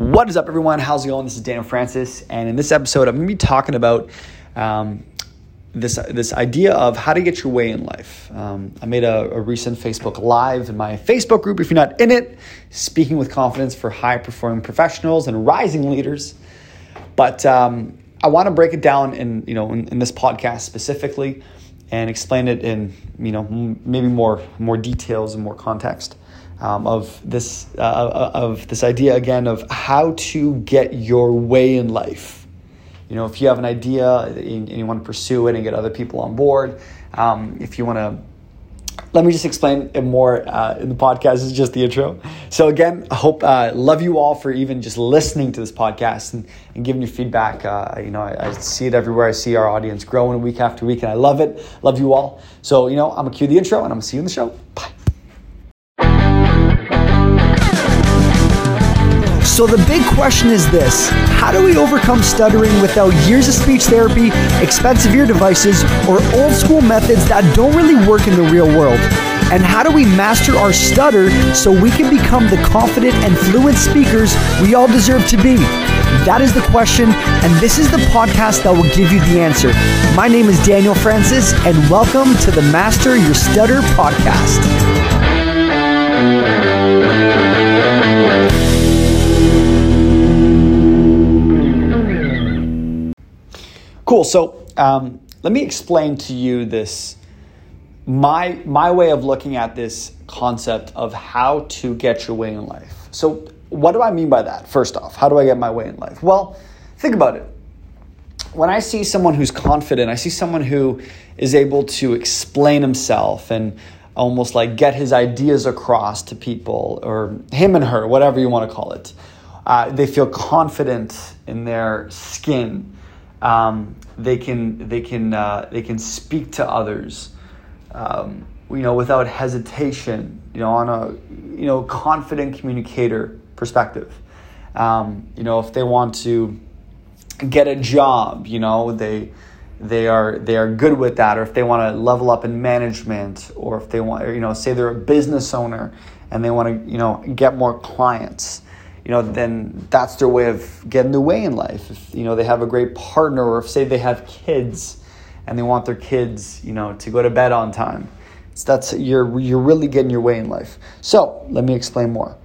What is up, everyone? How's it going? This is Daniel Francis, and in this episode, I'm going to be talking about um, this this idea of how to get your way in life. Um, I made a, a, recent Facebook Live in my Facebook group. If you're not in it, speaking with confidence for high performing professionals and rising leaders. But um, I want to break it down in you know in, in, this podcast specifically, and explain it in you know maybe more more details and more context um, of this uh, uh, of this idea again of how to get your way in life. You know, if you have an idea and you want to pursue it and get other people on board, um, if you want to let me just explain it more uh, in the podcast. Is just the intro. So again, I hope uh, love you all for even just listening to this podcast and, and giving you feedback. Uh, you know, I, I, see it everywhere. I see our audience growing week after week, and I love it. Love you all. So you know, I'm gonna cue the intro, and I'm gonna see you in the show. Bye. So the big question is this How do we overcome stuttering without years of speech therapy, expensive ear devices, or old school methods that don't really work in the real world? And how do we master our stutter so we can become the confident and fluent speakers we all deserve to be? That is the question, and this is the podcast that will give you the answer. My name is Daniel Francis, and welcome to the Master Your Stutter podcast. Cool. So um, let me explain to you this my my way of looking at this concept of how to get your way in life. So what do I mean by that? First off, how do I get my way in life? Well, think about it. When I see someone who's confident, I see someone who is able to explain himself and almost like get his ideas across to people or him and her, whatever you want to call it. Uh, they feel confident in their skin um, they can they can uh, they can speak to others, um, you know, without hesitation. You know, on a you know confident communicator perspective. Um, you know, if they want to get a job, you know, they they are they are good with that, or if they want to level up in management, or if they want, you know, say they're a business owner and they want to, you know, get more clients you know, then that's their way of getting their way in life. If, you know, they have a great partner or if, say, they have kids and they want their kids, you know, to go to bed on time. So that's, you're, you're really getting your way in life. So let me explain more.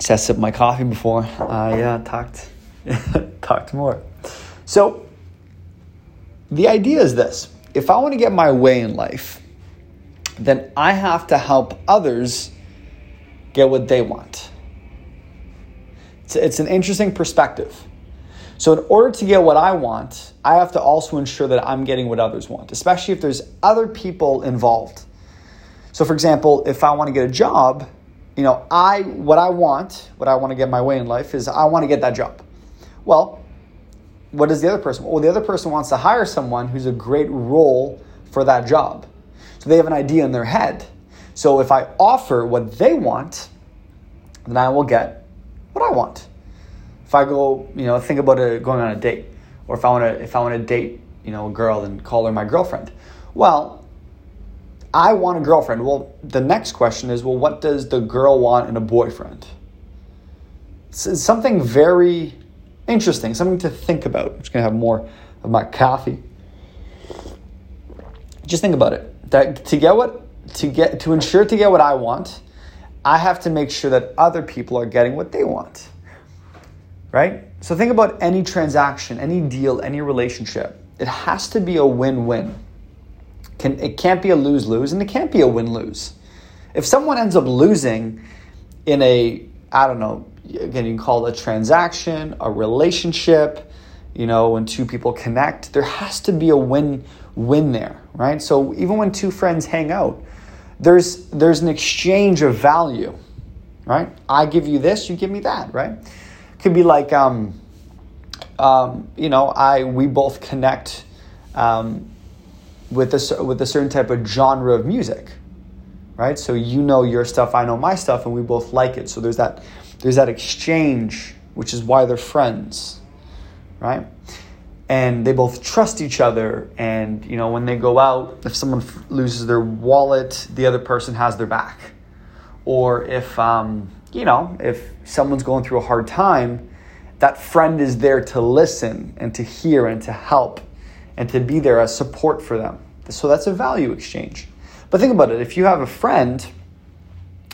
So I sipped my coffee before I uh, talked, talked more. So the idea is this. If I want to get my way in life, then I have to help others get what they want. It's, it's an interesting perspective. So, in order to get what I want, I have to also ensure that I'm getting what others want, especially if there's other people involved. So, for example, if I want to get a job, you know, I what I want, what I want to get my way in life is I want to get that job. Well, what does the other person? Well, the other person wants to hire someone who's a great role for that job. So they have an idea in their head. So if I offer what they want, then I will get what I want. If I go, you know, think about it, going on a date, or if I want to, if I want to date, you know, a girl and call her my girlfriend. Well, I want a girlfriend. Well, the next question is, well, what does the girl want in a boyfriend? It's something very interesting, something to think about. I'm just gonna have more of my coffee. Just think about it. That to get what to get to ensure to get what I want, I have to make sure that other people are getting what they want. Right? So think about any transaction, any deal, any relationship. It has to be a win-win. Can, it can't be a lose-lose and it can't be a win-lose. If someone ends up losing in a, I don't know, again, you can call it a transaction, a relationship, you know, when two people connect, there has to be a win win there, right? So even when two friends hang out, there's there's an exchange of value, right? I give you this, you give me that, right? Could be like, um, um, you know, I we both connect um, with a with a certain type of genre of music, right? So you know your stuff, I know my stuff, and we both like it. So there's that there's that exchange, which is why they're friends, right? And they both trust each other and you know when they go out if someone f- loses their wallet the other person has their back or if um, you know, if someone's going through a hard time, that friend is there to listen and to hear and to help and to be there as support for them. So that's a value exchange. But think about it if you have a friend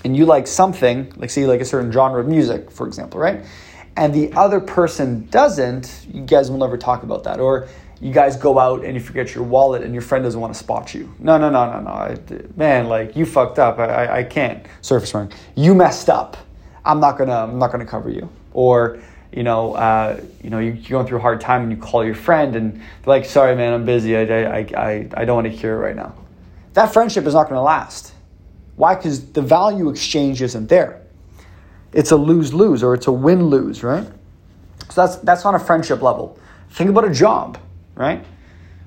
and you like something, like say like a certain genre of music, for example, right? And the other person doesn't, you guys will never talk about that. Or you guys go out and you forget your wallet and your friend doesn't want to spot you. No, no, no, no, no. I, man, like you fucked up. I, I, I can't. Surface running. You messed up. I'm not gonna. I'm not gonna cover you. Or you know, uh, you know, you're going through a hard time and you call your friend and they're like, "Sorry, man, I'm busy. I, I, I, I don't want to hear it right now." That friendship is not going to last. Why? Because the value exchange isn't there. It's a lose lose or it's a win lose, right? So that's that's on a friendship level. Think about a job right?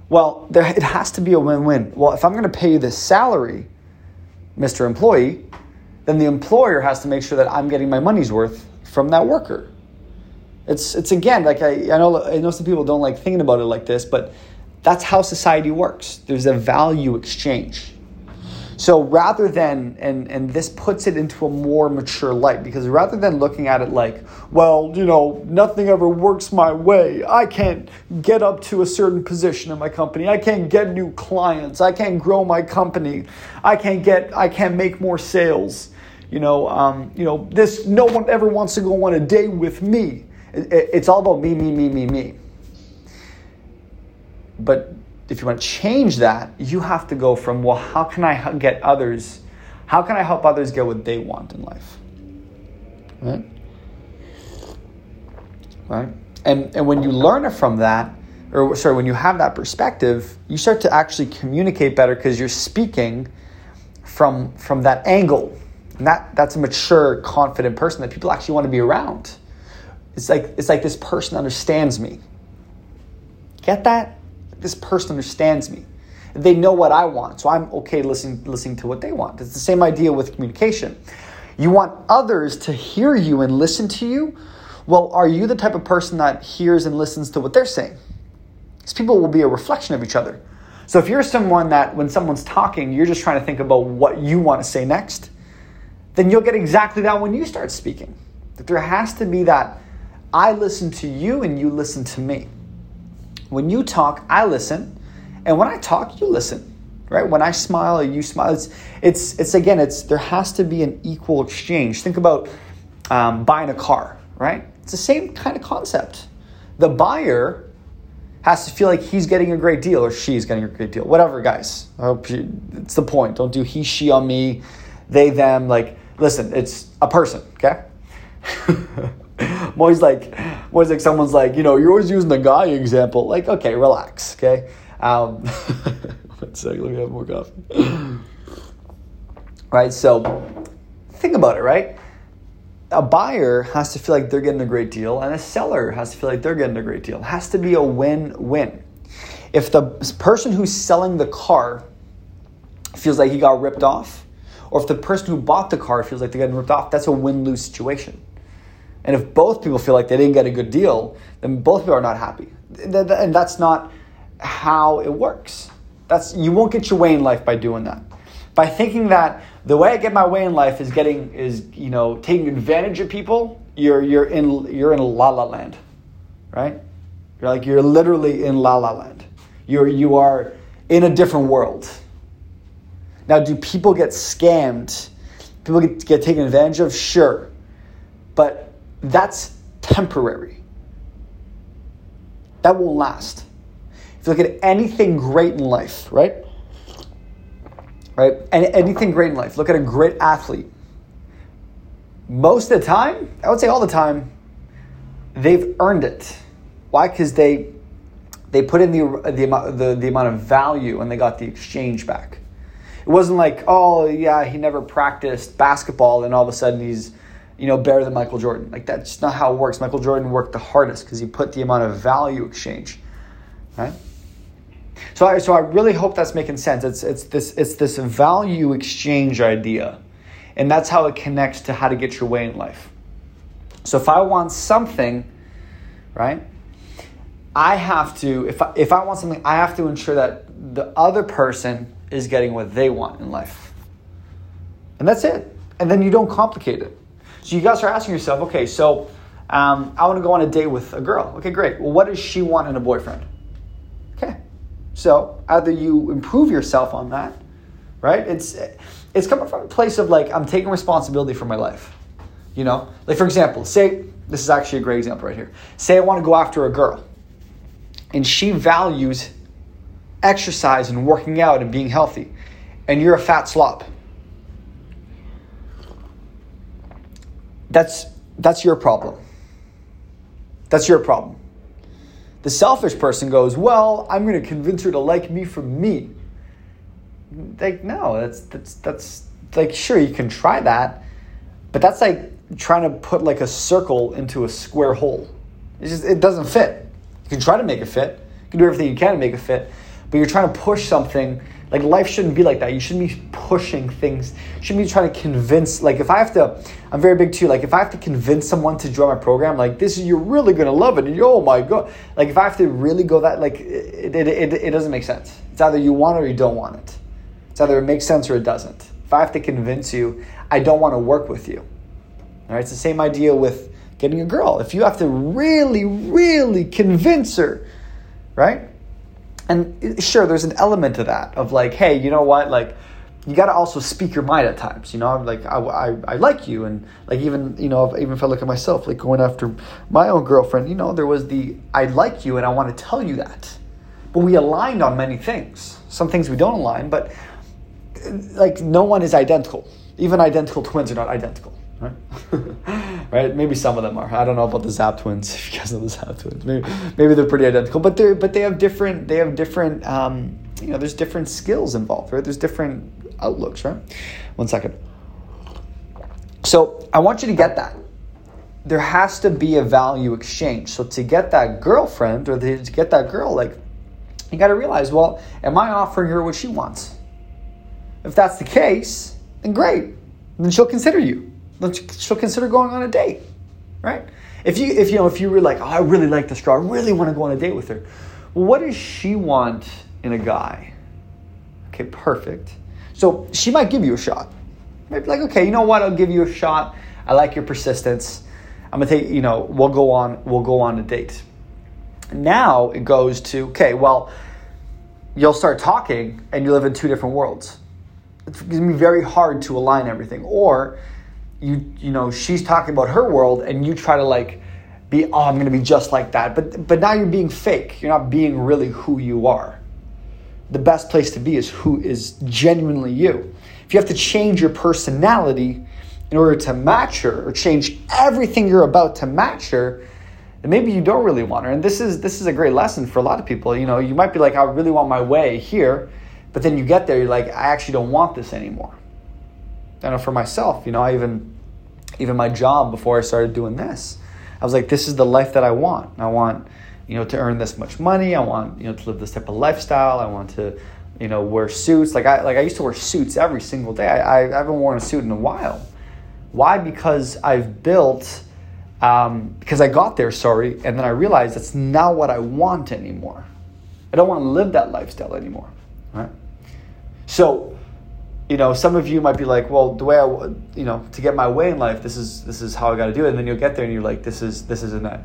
Well, there, it has to be a win win. Well, if I'm going to pay you this salary, Mr. Employee, then the employer has to make sure that I'm getting my money's worth from that worker. It's, it's again, like I, I, know, I know some people don't like thinking about it like this, but that's how society works. There's a value exchange. So rather than, and, and this puts it into a more mature light, because rather than looking at it like, well, you know, nothing ever works my way, I can't get up to a certain position in my company, I can't get new clients, I can't grow my company, I can't get, I can't make more sales, you know, um, you know, this, no one ever wants to go on a day with me. It, it, it's all about me, me, me, me, me. But if you want to change that, you have to go from, well, how can I get others, how can I help others get what they want in life? Right? Right? And, and when you learn it from that, or sorry, when you have that perspective, you start to actually communicate better because you're speaking from, from that angle. And that, that's a mature, confident person that people actually want to be around. It's like, it's like this person understands me. Get that? This person understands me. They know what I want, so I'm okay listening, listening to what they want. It's the same idea with communication. You want others to hear you and listen to you. Well, are you the type of person that hears and listens to what they're saying? Because people will be a reflection of each other. So if you're someone that when someone's talking, you're just trying to think about what you want to say next, then you'll get exactly that when you start speaking. That there has to be that I listen to you and you listen to me. When you talk, I listen, and when I talk, you listen. Right? When I smile, or you smile. It's it's it's again. It's there has to be an equal exchange. Think about um, buying a car. Right? It's the same kind of concept. The buyer has to feel like he's getting a great deal or she's getting a great deal. Whatever, guys. I hope you, it's the point. Don't do he, she on me, they, them. Like, listen, it's a person. Okay. I'm always like, always like someone's like, you know, you're always using the guy example. Like, okay, relax, okay. Um, one second, let me have more coffee. right, so think about it, right? A buyer has to feel like they're getting a great deal, and a seller has to feel like they're getting a great deal. It has to be a win-win. If the person who's selling the car feels like he got ripped off, or if the person who bought the car feels like they're getting ripped off, that's a win-lose situation. And if both people feel like they didn't get a good deal, then both people are not happy. And that's not how it works. That's you won't get your way in life by doing that. By thinking that the way I get my way in life is getting is you know taking advantage of people, you're you're in you're in la la land, right? You're like you're literally in la la land. You're you are in a different world. Now, do people get scammed? People get, get taken advantage of? Sure. But that's temporary. That won't last. If you look at anything great in life, right? Right? And anything great in life, look at a great athlete. Most of the time, I would say all the time, they've earned it. Why? Because they they put in the the the, the amount of value and they got the exchange back. It wasn't like, oh yeah, he never practiced basketball and all of a sudden he's you know, better than Michael Jordan. Like that's not how it works. Michael Jordan worked the hardest because he put the amount of value exchange, right? So I, so I really hope that's making sense. It's, it's, this, it's this value exchange idea. And that's how it connects to how to get your way in life. So if I want something, right, I have to, if I, if I want something, I have to ensure that the other person is getting what they want in life. And that's it. And then you don't complicate it. So you guys are asking yourself, okay, so um, I want to go on a date with a girl. Okay, great. Well, what does she want in a boyfriend? Okay, so either you improve yourself on that, right? It's it's coming from a place of like I'm taking responsibility for my life. You know, like for example, say this is actually a great example right here. Say I want to go after a girl, and she values exercise and working out and being healthy, and you're a fat slop. That's that's your problem. That's your problem. The selfish person goes, "Well, I'm going to convince her to like me for me." Like, no, that's that's that's like sure you can try that, but that's like trying to put like a circle into a square hole. It just it doesn't fit. You can try to make it fit. You can do everything you can to make it fit, but you're trying to push something. Like life shouldn't be like that. You shouldn't be pushing things. You shouldn't be trying to convince. Like if I have to, I'm very big too. Like if I have to convince someone to join my program, like this is you're really gonna love it. And oh my god! Like if I have to really go that, like it, it, it, it doesn't make sense. It's either you want it or you don't want it. It's either it makes sense or it doesn't. If I have to convince you, I don't want to work with you. All right, it's the same idea with getting a girl. If you have to really, really convince her, right? And uh, sure, there's an element to that of like, hey, you know what? Like, you got to also speak your mind at times. You know, I'm like, I, I, I like you. And like, even, you know, even if I look at myself, like going after my own girlfriend, you know, there was the, I like you and I want to tell you that. But we aligned on many things. Some things we don't align, but uh, like no one is identical. Even identical twins are not identical, right? right? Maybe some of them are. I don't know about the Zap twins. If you guys know the Zap twins, maybe maybe they're pretty identical, but they but they have different they have different um, you know there's different skills involved, right? There's different outlooks, right? One second. So I want you to get that. There has to be a value exchange. So to get that girlfriend or to get that girl, like you got to realize, well, am I offering her what she wants? If that's the case, then great. Then she'll consider you. She'll consider going on a date, right? If you if you know if you were like, oh, I really like this girl, I really want to go on a date with her. Well, what does she want in a guy? Okay, perfect. So she might give you a shot. Maybe like, okay, you know what? I'll give you a shot. I like your persistence. I'm gonna take, you know, we'll go on, we'll go on a date. Now it goes to, okay, well, you'll start talking and you live in two different worlds it's to be very hard to align everything. Or you you know she's talking about her world and you try to like be oh I'm to be just like that. But but now you're being fake. You're not being really who you are. The best place to be is who is genuinely you. If you have to change your personality in order to match her or change everything you're about to match her, then maybe you don't really want her. And this is this is a great lesson for a lot of people. You know, you might be like, I really want my way here but then you get there, you're like, I actually don't want this anymore. I know for myself, you know, I even even my job before I started doing this, I was like, this is the life that I want. I want, you know, to earn this much money. I want, you know, to live this type of lifestyle. I want to, you know, wear suits. Like I like I used to wear suits every single day. I, I haven't worn a suit in a while. Why? Because I've built um, because I got there, sorry, and then I realized that's not what I want anymore. I don't want to live that lifestyle anymore, right? So, you know, some of you might be like, well, the way I, you know, to get my way in life, this is this is how I got to do it. And then you'll get there and you're like, this is this isn't it.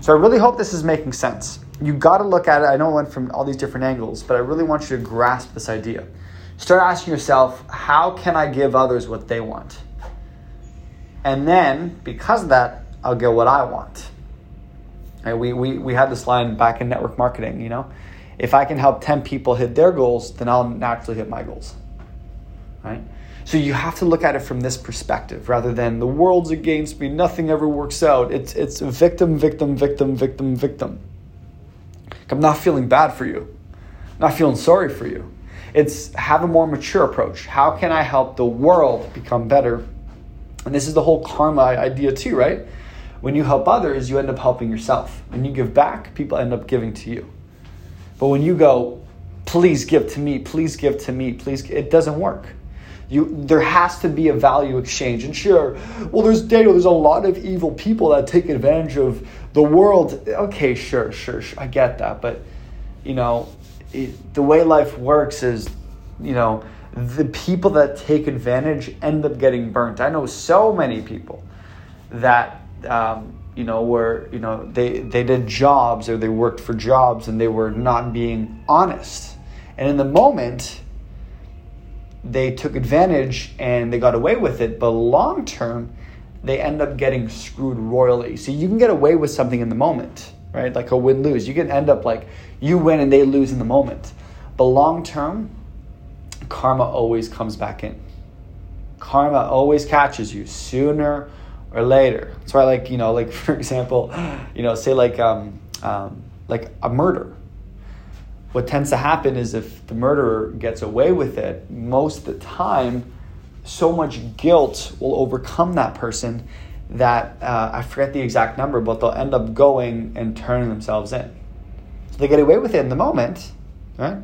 So I really hope this is making sense. You got to look at it. I know it went from all these different angles, but I really want you to grasp this idea. Start asking yourself, how can I give others what they want? And then, because of that, I'll get what I want. We, we, we had this line back in network marketing, you know? if I can help 10 people hit their goals, then I'll naturally hit my goals. Right? So you have to look at it from this perspective rather than the world's against me, nothing ever works out. It's it's victim, victim, victim, victim, victim. I'm not feeling bad for you. I'm not feeling sorry for you. It's have a more mature approach. How can I help the world become better? And this is the whole karma idea too, right? When you help others, you end up helping yourself. When you give back, people end up giving to you. But when you go, please give to me, please give to me, please, it doesn't work. You, there has to be a value exchange. And sure, well, there's Daniel, there's a lot of evil people that take advantage of the world. Okay, sure, sure, sure I get that. But, you know, it, the way life works is, you know, the people that take advantage end up getting burnt. I know so many people that um, you know were you know they they did jobs or they worked for jobs and they were not being honest, and in the moment they took advantage and they got away with it, but long term they end up getting screwed royally. So you can get away with something in the moment, right? Like a win lose. You can end up like you win and they lose in the moment. But long term, karma always comes back in. Karma always catches you sooner or later. That's why, like you know, like for example, you know, say like um, um, like a murder. What tends to happen is if the murderer gets away with it, most of the time, so much guilt will overcome that person that uh, I forget the exact number, but they'll end up going and turning themselves in. So they get away with it in the moment, right?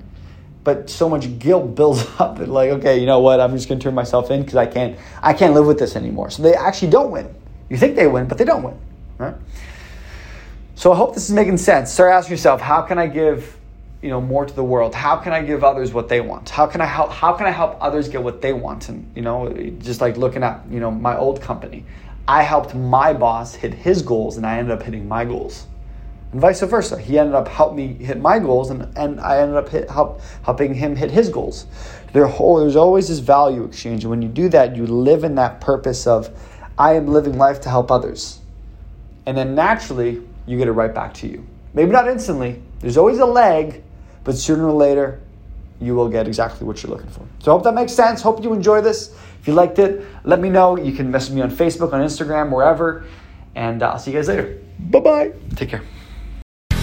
but so much guilt builds up that like okay you know what? I'm just going to turn myself in because i can't i can't live with this anymore. So they actually don't win. You think they win but they don't win right? So i hope this is making sense. Start asking yourself how can i give you know more to the world how can i give others what they want how can i help how can i help others get what they want and you know just like looking at you know my old company i helped my boss hit his goals and i ended up hitting my goals and vice versa. He ended up helping me hit my goals, and, and I ended up hit, help, helping him hit his goals. There, there's always this value exchange, and when you do that, you live in that purpose of, I am living life to help others. And then naturally, you get it right back to you. Maybe not instantly, there's always a lag, but sooner or later, you will get exactly what you're looking for. So I hope that makes sense. Hope you enjoy this. If you liked it, let me know. You can message me on Facebook, on Instagram, wherever. And uh, I'll see you guys later. Bye bye. Take care.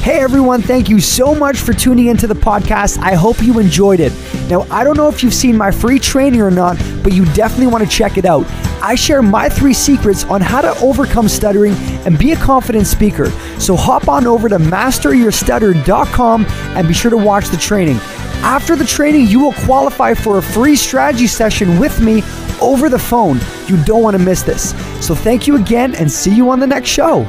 Hey everyone, thank you so much for tuning into the podcast. I hope you enjoyed it. Now, I don't know if you've seen my free training or not, but you definitely want to check it out. I share my three secrets on how to overcome stuttering and be a confident speaker. So hop on over to masteryourstutter.com and be sure to watch the training. After the training, you will qualify for a free strategy session with me over the phone. You don't want to miss this. So thank you again and see you on the next show.